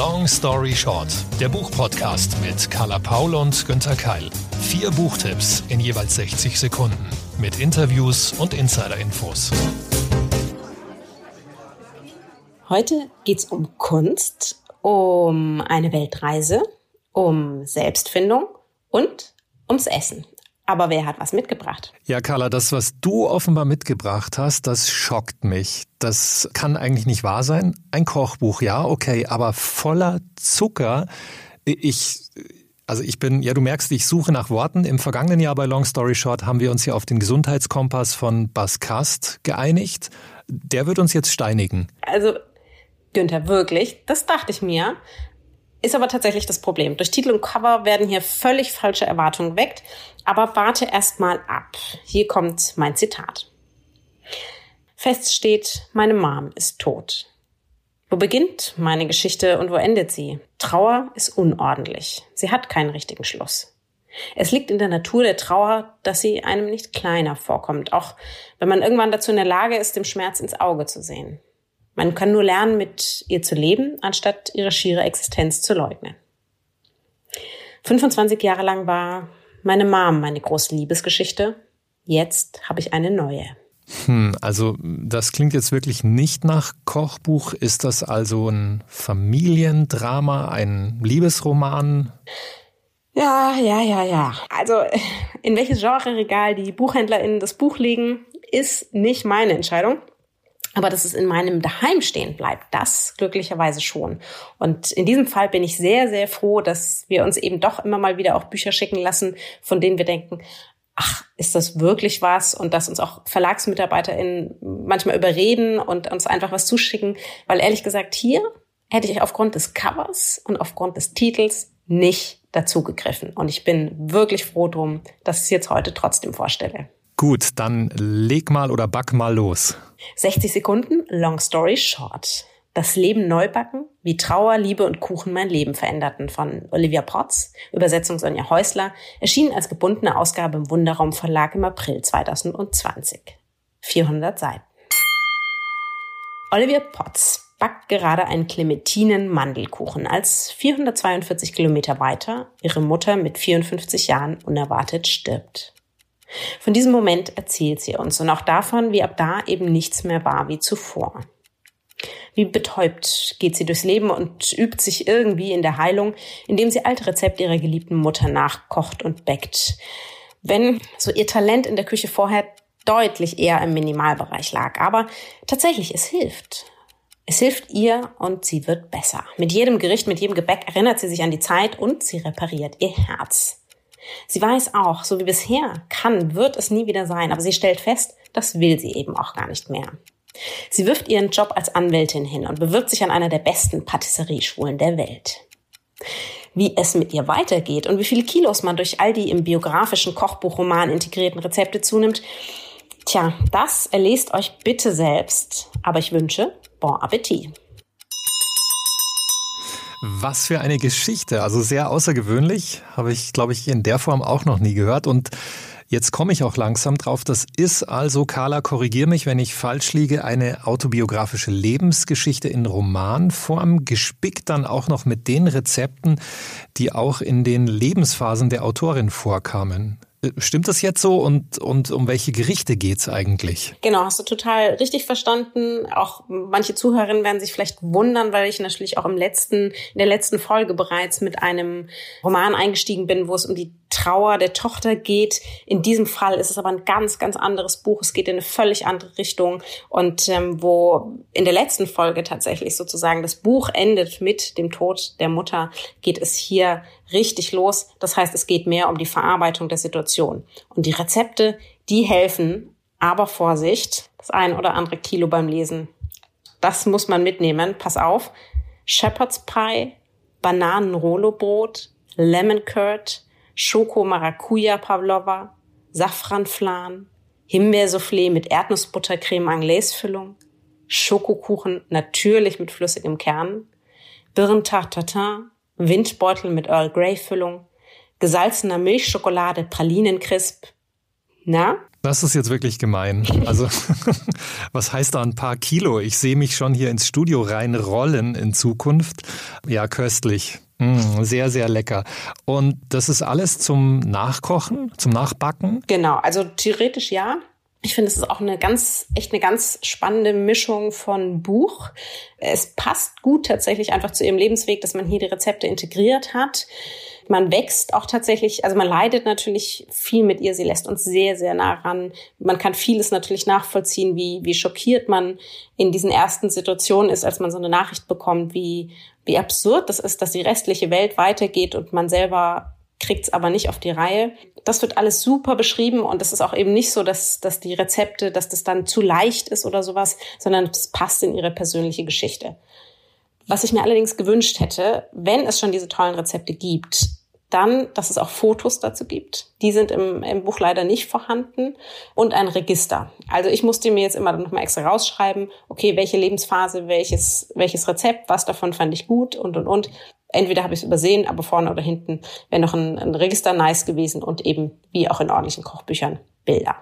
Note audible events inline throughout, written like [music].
Long Story Short, der Buchpodcast mit Carla Paul und Günther Keil. Vier Buchtipps in jeweils 60 Sekunden mit Interviews und Insider-Infos. Heute geht es um Kunst, um eine Weltreise, um Selbstfindung und ums Essen. Aber wer hat was mitgebracht? Ja, Carla, das, was du offenbar mitgebracht hast, das schockt mich. Das kann eigentlich nicht wahr sein. Ein Kochbuch, ja, okay, aber voller Zucker. Ich, also ich bin, ja, du merkst, ich suche nach Worten. Im vergangenen Jahr bei Long Story Short haben wir uns ja auf den Gesundheitskompass von Bas Kast geeinigt. Der wird uns jetzt steinigen. Also, Günther, wirklich, das dachte ich mir. Ist aber tatsächlich das Problem. Durch Titel und Cover werden hier völlig falsche Erwartungen geweckt. Aber warte erst mal ab. Hier kommt mein Zitat. Fest steht, meine Mom ist tot. Wo beginnt meine Geschichte und wo endet sie? Trauer ist unordentlich. Sie hat keinen richtigen Schluss. Es liegt in der Natur der Trauer, dass sie einem nicht kleiner vorkommt, auch wenn man irgendwann dazu in der Lage ist, dem Schmerz ins Auge zu sehen. Man kann nur lernen, mit ihr zu leben, anstatt ihre schiere Existenz zu leugnen. 25 Jahre lang war meine Mom meine große Liebesgeschichte. Jetzt habe ich eine neue. Hm, also das klingt jetzt wirklich nicht nach Kochbuch. Ist das also ein Familiendrama, ein Liebesroman? Ja, ja, ja, ja. Also in welches Genre-Regal die BuchhändlerInnen das Buch legen, ist nicht meine Entscheidung. Aber dass es in meinem Daheim stehen bleibt, das glücklicherweise schon. Und in diesem Fall bin ich sehr, sehr froh, dass wir uns eben doch immer mal wieder auch Bücher schicken lassen, von denen wir denken, ach, ist das wirklich was? Und dass uns auch VerlagsmitarbeiterInnen manchmal überreden und uns einfach was zuschicken. Weil ehrlich gesagt, hier hätte ich aufgrund des Covers und aufgrund des Titels nicht dazugegriffen. Und ich bin wirklich froh drum, dass ich es jetzt heute trotzdem vorstelle. Gut, dann leg mal oder back mal los. 60 Sekunden, long story short. Das Leben neu backen, wie Trauer, Liebe und Kuchen mein Leben veränderten von Olivia Potts, Übersetzung Sonja Häusler, erschien als gebundene Ausgabe im Wunderraum Verlag im April 2020. 400 Seiten. Olivia Potts backt gerade einen Clementinen-Mandelkuchen, als 442 Kilometer weiter ihre Mutter mit 54 Jahren unerwartet stirbt. Von diesem Moment erzählt sie uns und auch davon, wie ab da eben nichts mehr war wie zuvor. Wie betäubt geht sie durchs Leben und übt sich irgendwie in der Heilung, indem sie alte Rezepte ihrer geliebten Mutter nachkocht und bäckt. Wenn so ihr Talent in der Küche vorher deutlich eher im Minimalbereich lag. Aber tatsächlich, es hilft. Es hilft ihr und sie wird besser. Mit jedem Gericht, mit jedem Gebäck erinnert sie sich an die Zeit und sie repariert ihr Herz. Sie weiß auch, so wie bisher kann, wird es nie wieder sein, aber sie stellt fest, das will sie eben auch gar nicht mehr. Sie wirft ihren Job als Anwältin hin und bewirbt sich an einer der besten Patisserieschulen der Welt. Wie es mit ihr weitergeht und wie viele Kilos man durch all die im biografischen Kochbuchroman integrierten Rezepte zunimmt, tja, das erlest euch bitte selbst. Aber ich wünsche Bon Appetit. Was für eine Geschichte. Also sehr außergewöhnlich. Habe ich, glaube ich, in der Form auch noch nie gehört. Und jetzt komme ich auch langsam drauf. Das ist also, Carla, korrigier mich, wenn ich falsch liege, eine autobiografische Lebensgeschichte in Romanform, gespickt dann auch noch mit den Rezepten, die auch in den Lebensphasen der Autorin vorkamen. Stimmt das jetzt so und, und um welche Gerichte geht's eigentlich? Genau, hast du total richtig verstanden. Auch manche Zuhörerinnen werden sich vielleicht wundern, weil ich natürlich auch im letzten, in der letzten Folge bereits mit einem Roman eingestiegen bin, wo es um die Trauer der Tochter geht. In diesem Fall ist es aber ein ganz, ganz anderes Buch. Es geht in eine völlig andere Richtung und ähm, wo in der letzten Folge tatsächlich sozusagen das Buch endet mit dem Tod der Mutter, geht es hier richtig los. Das heißt, es geht mehr um die Verarbeitung der Situation. Und die Rezepte, die helfen, aber Vorsicht, das ein oder andere Kilo beim Lesen. Das muss man mitnehmen. Pass auf. Shepherd's Pie, Bananen-Rolo-Brot, Lemon Curd, Schoko-Maracuja Pavlova, Safranflan, Himbeersoufflé mit Erdnussbuttercreme Anglaise-Füllung, Schokokuchen natürlich mit flüssigem Kern, Birntart Tatin, Windbeutel mit Earl Grey Füllung, gesalzener Milchschokolade Pralinencrisp. Na, Das ist jetzt wirklich gemein. Also, [laughs] was heißt da ein paar Kilo? Ich sehe mich schon hier ins Studio reinrollen in Zukunft. Ja, köstlich. Mm, sehr, sehr lecker. Und das ist alles zum Nachkochen, zum Nachbacken? Genau, also theoretisch ja. Ich finde, es ist auch eine ganz, echt eine ganz spannende Mischung von Buch. Es passt gut tatsächlich einfach zu ihrem Lebensweg, dass man hier die Rezepte integriert hat. Man wächst auch tatsächlich, also man leidet natürlich viel mit ihr. Sie lässt uns sehr, sehr nah ran. Man kann vieles natürlich nachvollziehen, wie, wie schockiert man in diesen ersten Situationen ist, als man so eine Nachricht bekommt, wie, wie absurd das ist, dass die restliche Welt weitergeht und man selber kriegt es aber nicht auf die Reihe. Das wird alles super beschrieben und es ist auch eben nicht so, dass, dass die Rezepte, dass das dann zu leicht ist oder sowas, sondern es passt in ihre persönliche Geschichte. Was ich mir allerdings gewünscht hätte, wenn es schon diese tollen Rezepte gibt, dann, dass es auch Fotos dazu gibt. Die sind im, im Buch leider nicht vorhanden. Und ein Register. Also ich musste mir jetzt immer noch mal extra rausschreiben, okay, welche Lebensphase, welches, welches Rezept, was davon fand ich gut und, und, und. Entweder habe ich es übersehen, aber vorne oder hinten wäre noch ein, ein Register nice gewesen und eben, wie auch in ordentlichen Kochbüchern, Bilder.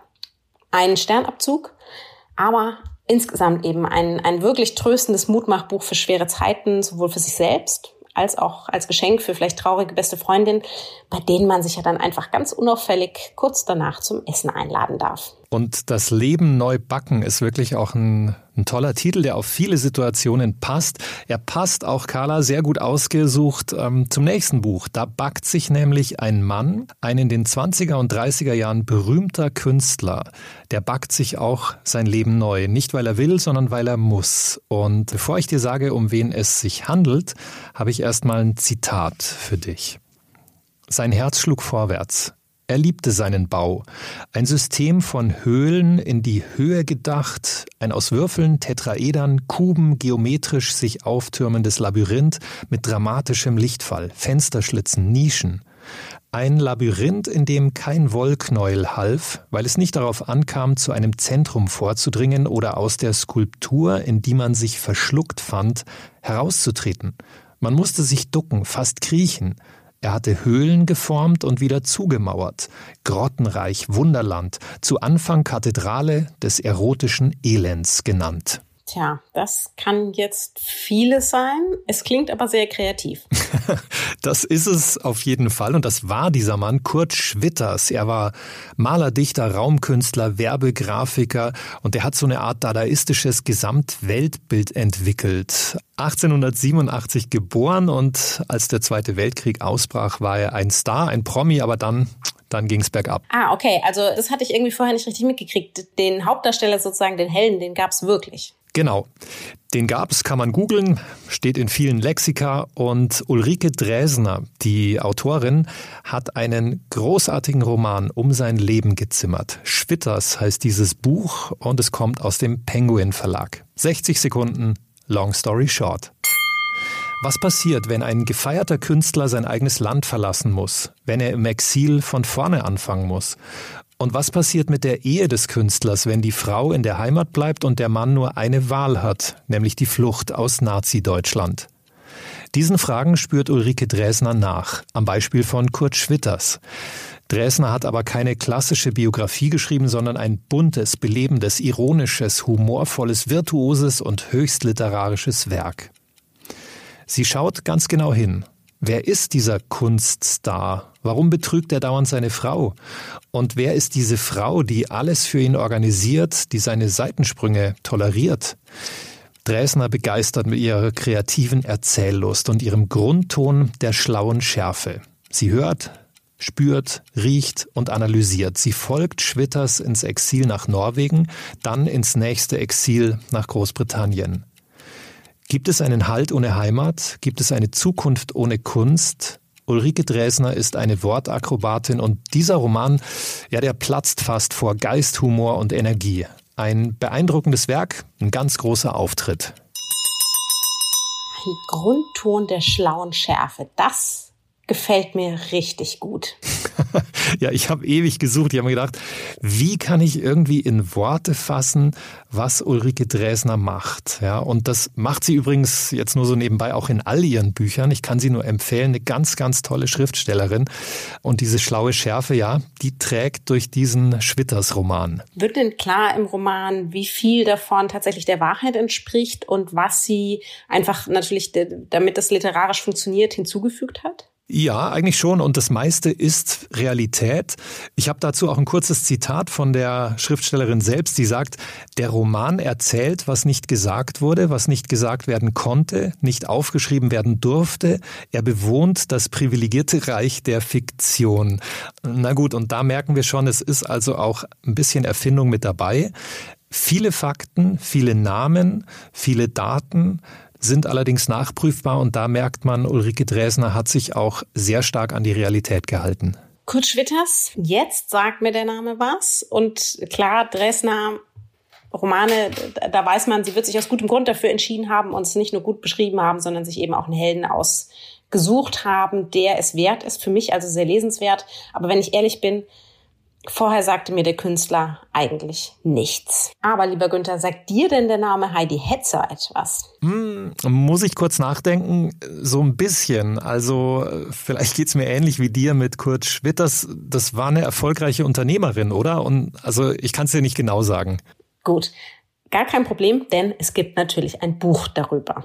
Ein Sternabzug, aber insgesamt eben ein, ein wirklich tröstendes Mutmachbuch für schwere Zeiten, sowohl für sich selbst als auch als Geschenk für vielleicht traurige beste Freundin, bei denen man sich ja dann einfach ganz unauffällig kurz danach zum Essen einladen darf. Und das Leben neu backen ist wirklich auch ein, ein, toller Titel, der auf viele Situationen passt. Er passt auch, Carla, sehr gut ausgesucht ähm, zum nächsten Buch. Da backt sich nämlich ein Mann, ein in den 20er und 30er Jahren berühmter Künstler, der backt sich auch sein Leben neu. Nicht weil er will, sondern weil er muss. Und bevor ich dir sage, um wen es sich handelt, habe ich erstmal ein Zitat für dich. Sein Herz schlug vorwärts. Er liebte seinen Bau. Ein System von Höhlen in die Höhe gedacht, ein aus Würfeln, Tetraedern, Kuben geometrisch sich auftürmendes Labyrinth mit dramatischem Lichtfall, Fensterschlitzen, Nischen. Ein Labyrinth, in dem kein Wollknäuel half, weil es nicht darauf ankam, zu einem Zentrum vorzudringen oder aus der Skulptur, in die man sich verschluckt fand, herauszutreten. Man musste sich ducken, fast kriechen, er hatte Höhlen geformt und wieder zugemauert. Grottenreich Wunderland, zu Anfang Kathedrale des erotischen Elends genannt. Tja, das kann jetzt vieles sein. Es klingt aber sehr kreativ. [laughs] das ist es auf jeden Fall. Und das war dieser Mann, Kurt Schwitters. Er war Maler, Dichter, Raumkünstler, Werbegrafiker und er hat so eine Art dadaistisches Gesamtweltbild entwickelt. 1887 geboren und als der Zweite Weltkrieg ausbrach, war er ein Star, ein Promi, aber dann dann ging es bergab. Ah, okay. Also das hatte ich irgendwie vorher nicht richtig mitgekriegt. Den Hauptdarsteller sozusagen, den Helden, den gab es wirklich. Genau. Den gab es, kann man googeln, steht in vielen Lexika und Ulrike Dresner, die Autorin, hat einen großartigen Roman um sein Leben gezimmert. Schwitters heißt dieses Buch und es kommt aus dem Penguin Verlag. 60 Sekunden, long story short. Was passiert, wenn ein gefeierter Künstler sein eigenes Land verlassen muss, wenn er im Exil von vorne anfangen muss? Und was passiert mit der Ehe des Künstlers, wenn die Frau in der Heimat bleibt und der Mann nur eine Wahl hat, nämlich die Flucht aus Nazi-Deutschland? Diesen Fragen spürt Ulrike Dresner nach, am Beispiel von Kurt Schwitters. Dresner hat aber keine klassische Biografie geschrieben, sondern ein buntes, belebendes, ironisches, humorvolles, virtuoses und höchst literarisches Werk. Sie schaut ganz genau hin Wer ist dieser Kunststar? Warum betrügt er dauernd seine Frau? Und wer ist diese Frau, die alles für ihn organisiert, die seine Seitensprünge toleriert? Dresner begeistert mit ihrer kreativen Erzähllust und ihrem Grundton der schlauen Schärfe. Sie hört, spürt, riecht und analysiert. Sie folgt Schwitters ins Exil nach Norwegen, dann ins nächste Exil nach Großbritannien. Gibt es einen Halt ohne Heimat? Gibt es eine Zukunft ohne Kunst? Ulrike Dresner ist eine Wortakrobatin und dieser Roman, ja, der platzt fast vor Geist, Humor und Energie. Ein beeindruckendes Werk, ein ganz großer Auftritt. Ein Grundton der schlauen Schärfe. Das gefällt mir richtig gut. [laughs] ja, ich habe ewig gesucht. Ich habe mir gedacht, wie kann ich irgendwie in Worte fassen, was Ulrike Dresner macht? Ja, und das macht sie übrigens jetzt nur so nebenbei auch in all ihren Büchern. Ich kann sie nur empfehlen. Eine ganz, ganz tolle Schriftstellerin. Und diese schlaue Schärfe, ja, die trägt durch diesen Schwitters-Roman. Wird denn klar im Roman, wie viel davon tatsächlich der Wahrheit entspricht und was sie einfach natürlich, damit das literarisch funktioniert, hinzugefügt hat? Ja, eigentlich schon. Und das meiste ist Realität. Ich habe dazu auch ein kurzes Zitat von der Schriftstellerin selbst, die sagt, der Roman erzählt, was nicht gesagt wurde, was nicht gesagt werden konnte, nicht aufgeschrieben werden durfte. Er bewohnt das privilegierte Reich der Fiktion. Na gut, und da merken wir schon, es ist also auch ein bisschen Erfindung mit dabei. Viele Fakten, viele Namen, viele Daten, sind allerdings nachprüfbar und da merkt man, Ulrike Dresner hat sich auch sehr stark an die Realität gehalten. Kurt Schwitters, jetzt sagt mir der Name was und klar, Dresner Romane, da weiß man, sie wird sich aus gutem Grund dafür entschieden haben und es nicht nur gut beschrieben haben, sondern sich eben auch einen Helden ausgesucht haben, der es wert ist. Für mich also sehr lesenswert. Aber wenn ich ehrlich bin, Vorher sagte mir der Künstler eigentlich nichts. Aber lieber Günther, sagt dir denn der Name Heidi Hetzer etwas? Hm, muss ich kurz nachdenken? So ein bisschen. Also vielleicht geht's mir ähnlich wie dir mit Kurt Schwitters. Das war eine erfolgreiche Unternehmerin, oder? Und also ich kann es dir nicht genau sagen. Gut, gar kein Problem, denn es gibt natürlich ein Buch darüber.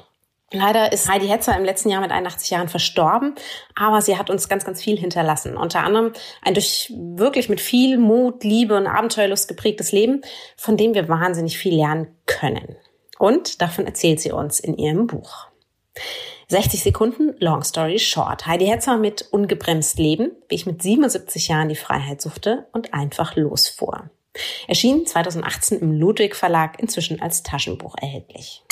Leider ist Heidi Hetzer im letzten Jahr mit 81 Jahren verstorben, aber sie hat uns ganz, ganz viel hinterlassen. Unter anderem ein durch wirklich mit viel Mut, Liebe und Abenteuerlust geprägtes Leben, von dem wir wahnsinnig viel lernen können. Und davon erzählt sie uns in ihrem Buch. 60 Sekunden, Long Story Short. Heidi Hetzer mit Ungebremst Leben, wie ich mit 77 Jahren die Freiheit suchte und einfach losfuhr. Erschien 2018 im Ludwig Verlag, inzwischen als Taschenbuch erhältlich.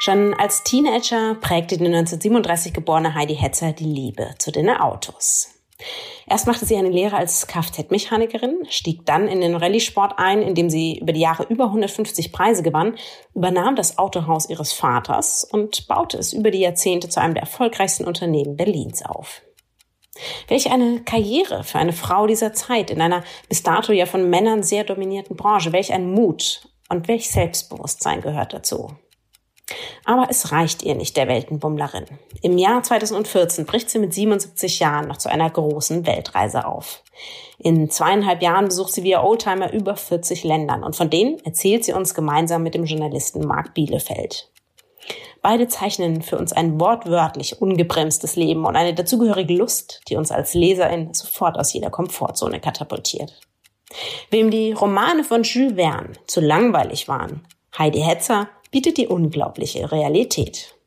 Schon als Teenager prägte die 1937 geborene Heidi Hetzer die Liebe zu den Autos. Erst machte sie eine Lehre als Kfz-Mechanikerin, stieg dann in den Rallye-Sport ein, in dem sie über die Jahre über 150 Preise gewann, übernahm das Autohaus ihres Vaters und baute es über die Jahrzehnte zu einem der erfolgreichsten Unternehmen Berlins auf. Welch eine Karriere für eine Frau dieser Zeit in einer bis dato ja von Männern sehr dominierten Branche, welch ein Mut und welch Selbstbewusstsein gehört dazu. Aber es reicht ihr nicht, der Weltenbummlerin. Im Jahr 2014 bricht sie mit 77 Jahren noch zu einer großen Weltreise auf. In zweieinhalb Jahren besucht sie via Oldtimer über 40 Ländern und von denen erzählt sie uns gemeinsam mit dem Journalisten Marc Bielefeld. Beide zeichnen für uns ein wortwörtlich ungebremstes Leben und eine dazugehörige Lust, die uns als Leserin sofort aus jeder Komfortzone katapultiert. Wem die Romane von Jules Verne zu langweilig waren, Heidi Hetzer bietet die unglaubliche Realität.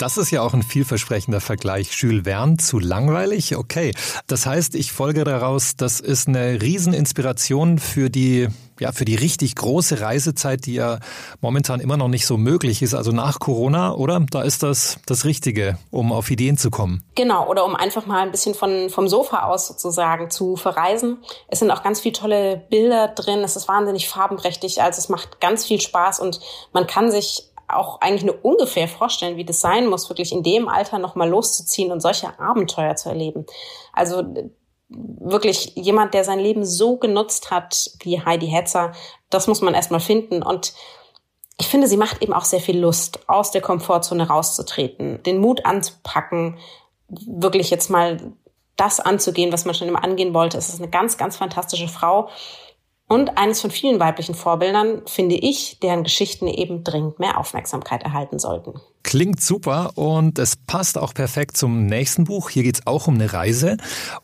Das ist ja auch ein vielversprechender Vergleich. Jules Verne zu langweilig? Okay. Das heißt, ich folge daraus, das ist eine Rieseninspiration für die, ja, für die richtig große Reisezeit, die ja momentan immer noch nicht so möglich ist. Also nach Corona, oder? Da ist das das Richtige, um auf Ideen zu kommen. Genau. Oder um einfach mal ein bisschen von, vom Sofa aus sozusagen zu verreisen. Es sind auch ganz viele tolle Bilder drin. Es ist wahnsinnig farbenprächtig. Also es macht ganz viel Spaß und man kann sich auch eigentlich nur ungefähr vorstellen, wie das sein muss, wirklich in dem Alter nochmal loszuziehen und solche Abenteuer zu erleben. Also wirklich jemand, der sein Leben so genutzt hat wie Heidi Hetzer, das muss man erstmal finden. Und ich finde, sie macht eben auch sehr viel Lust, aus der Komfortzone rauszutreten, den Mut anzupacken, wirklich jetzt mal das anzugehen, was man schon immer angehen wollte. Es ist eine ganz, ganz fantastische Frau. Und eines von vielen weiblichen Vorbildern, finde ich, deren Geschichten eben dringend mehr Aufmerksamkeit erhalten sollten. Klingt super und es passt auch perfekt zum nächsten Buch. Hier geht es auch um eine Reise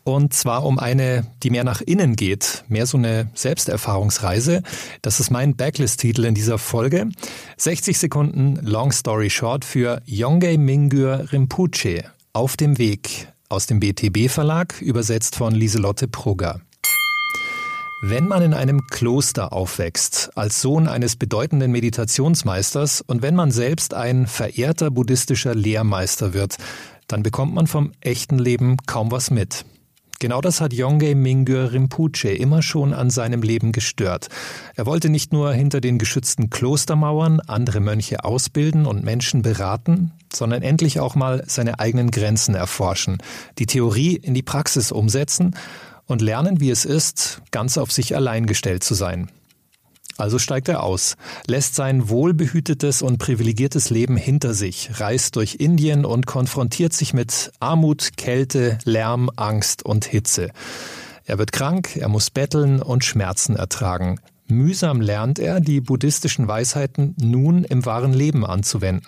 und zwar um eine, die mehr nach innen geht, mehr so eine Selbsterfahrungsreise. Das ist mein Backlist-Titel in dieser Folge. 60 Sekunden Long Story Short für Yongay Mingyur Rinpoche auf dem Weg aus dem BTB Verlag, übersetzt von Lieselotte Prugger. Wenn man in einem Kloster aufwächst, als Sohn eines bedeutenden Meditationsmeisters und wenn man selbst ein verehrter buddhistischer Lehrmeister wird, dann bekommt man vom echten Leben kaum was mit. Genau das hat Yongey Mingyur Rinpoche immer schon an seinem Leben gestört. Er wollte nicht nur hinter den geschützten Klostermauern andere Mönche ausbilden und Menschen beraten, sondern endlich auch mal seine eigenen Grenzen erforschen, die Theorie in die Praxis umsetzen und lernen, wie es ist, ganz auf sich allein gestellt zu sein. Also steigt er aus, lässt sein wohlbehütetes und privilegiertes Leben hinter sich, reist durch Indien und konfrontiert sich mit Armut, Kälte, Lärm, Angst und Hitze. Er wird krank, er muss betteln und Schmerzen ertragen. Mühsam lernt er, die buddhistischen Weisheiten nun im wahren Leben anzuwenden.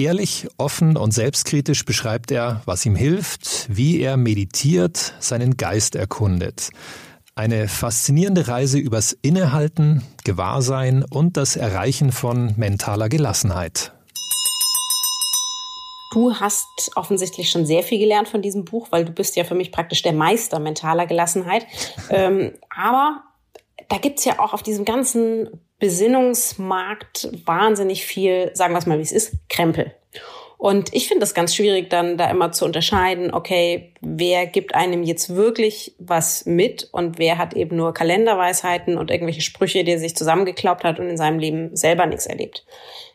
Ehrlich, offen und selbstkritisch beschreibt er, was ihm hilft, wie er meditiert, seinen Geist erkundet. Eine faszinierende Reise übers Innehalten, Gewahrsein und das Erreichen von mentaler Gelassenheit. Du hast offensichtlich schon sehr viel gelernt von diesem Buch, weil du bist ja für mich praktisch der Meister mentaler Gelassenheit. [laughs] ähm, aber da gibt's ja auch auf diesem ganzen Besinnungsmarkt wahnsinnig viel, sagen wir es mal, wie es ist, Krempel. Und ich finde es ganz schwierig, dann da immer zu unterscheiden, okay, wer gibt einem jetzt wirklich was mit und wer hat eben nur Kalenderweisheiten und irgendwelche Sprüche, die er sich zusammengeklaubt hat und in seinem Leben selber nichts erlebt.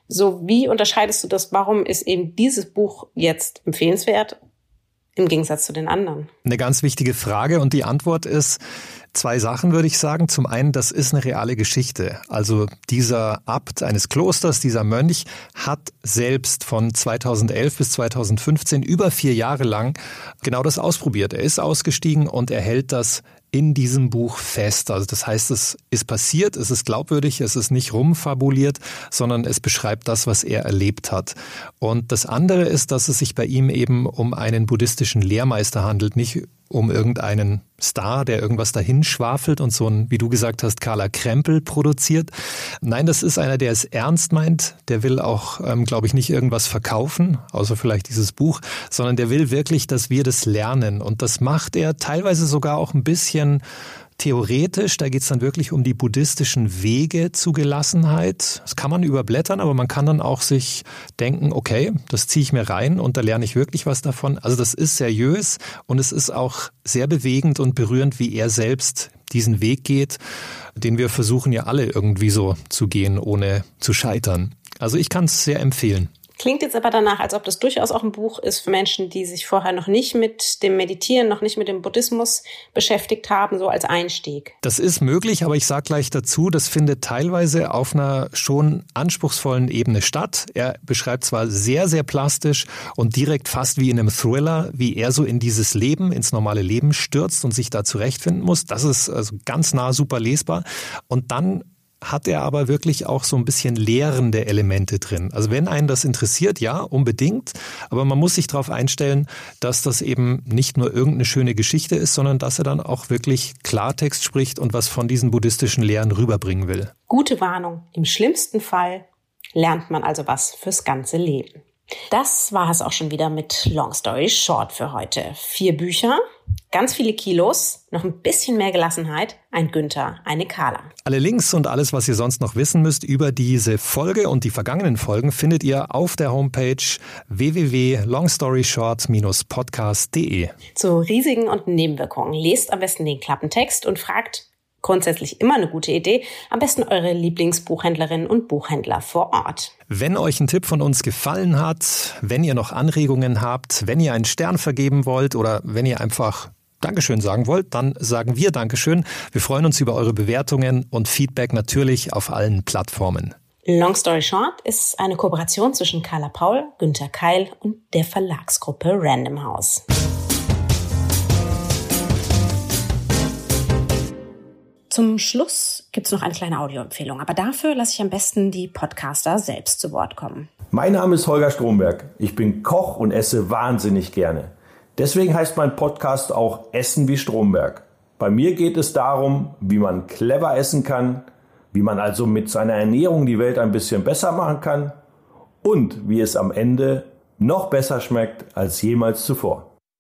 So, wie unterscheidest du das? Warum ist eben dieses Buch jetzt empfehlenswert im Gegensatz zu den anderen? Eine ganz wichtige Frage und die Antwort ist, Zwei Sachen würde ich sagen. Zum einen, das ist eine reale Geschichte. Also dieser Abt eines Klosters, dieser Mönch, hat selbst von 2011 bis 2015 über vier Jahre lang genau das ausprobiert. Er ist ausgestiegen und er hält das in diesem Buch fest. Also das heißt, es ist passiert, es ist glaubwürdig, es ist nicht rumfabuliert, sondern es beschreibt das, was er erlebt hat. Und das andere ist, dass es sich bei ihm eben um einen buddhistischen Lehrmeister handelt, nicht um irgendeinen Star, der irgendwas dahin schwafelt und so ein, wie du gesagt hast, Carla Krempel produziert. Nein, das ist einer, der es ernst meint. Der will auch, ähm, glaube ich, nicht irgendwas verkaufen, außer vielleicht dieses Buch, sondern der will wirklich, dass wir das lernen. Und das macht er teilweise sogar auch ein bisschen theoretisch, da geht es dann wirklich um die buddhistischen Wege zu Gelassenheit. Das kann man überblättern, aber man kann dann auch sich denken, okay, das ziehe ich mir rein und da lerne ich wirklich was davon. Also das ist seriös und es ist auch sehr bewegend und berührend, wie er selbst diesen Weg geht, den wir versuchen ja alle irgendwie so zu gehen, ohne zu scheitern. Also ich kann es sehr empfehlen. Klingt jetzt aber danach, als ob das durchaus auch ein Buch ist für Menschen, die sich vorher noch nicht mit dem Meditieren, noch nicht mit dem Buddhismus beschäftigt haben, so als Einstieg. Das ist möglich, aber ich sage gleich dazu, das findet teilweise auf einer schon anspruchsvollen Ebene statt. Er beschreibt zwar sehr, sehr plastisch und direkt fast wie in einem Thriller, wie er so in dieses Leben, ins normale Leben stürzt und sich da zurechtfinden muss. Das ist also ganz nah super lesbar. Und dann hat er aber wirklich auch so ein bisschen lehrende Elemente drin. Also wenn einen das interessiert, ja, unbedingt. Aber man muss sich darauf einstellen, dass das eben nicht nur irgendeine schöne Geschichte ist, sondern dass er dann auch wirklich Klartext spricht und was von diesen buddhistischen Lehren rüberbringen will. Gute Warnung. Im schlimmsten Fall lernt man also was fürs ganze Leben. Das war es auch schon wieder mit Long Story Short für heute. Vier Bücher, ganz viele Kilos, noch ein bisschen mehr Gelassenheit, ein Günther, eine Carla. Alle Links und alles, was ihr sonst noch wissen müsst über diese Folge und die vergangenen Folgen, findet ihr auf der Homepage www.longstoryshort-podcast.de. Zu Risiken und Nebenwirkungen lest am besten den Klappentext und fragt grundsätzlich immer eine gute Idee. Am besten eure Lieblingsbuchhändlerinnen und Buchhändler vor Ort. Wenn euch ein Tipp von uns gefallen hat, wenn ihr noch Anregungen habt, wenn ihr einen Stern vergeben wollt oder wenn ihr einfach Dankeschön sagen wollt, dann sagen wir Dankeschön. Wir freuen uns über eure Bewertungen und Feedback natürlich auf allen Plattformen. Long Story Short ist eine Kooperation zwischen Carla Paul, Günter Keil und der Verlagsgruppe Random House. Zum Schluss gibt es noch eine kleine Audioempfehlung, aber dafür lasse ich am besten die Podcaster selbst zu Wort kommen. Mein Name ist Holger Stromberg. Ich bin Koch und esse wahnsinnig gerne. Deswegen heißt mein Podcast auch Essen wie Stromberg. Bei mir geht es darum, wie man clever essen kann, wie man also mit seiner Ernährung die Welt ein bisschen besser machen kann und wie es am Ende noch besser schmeckt als jemals zuvor.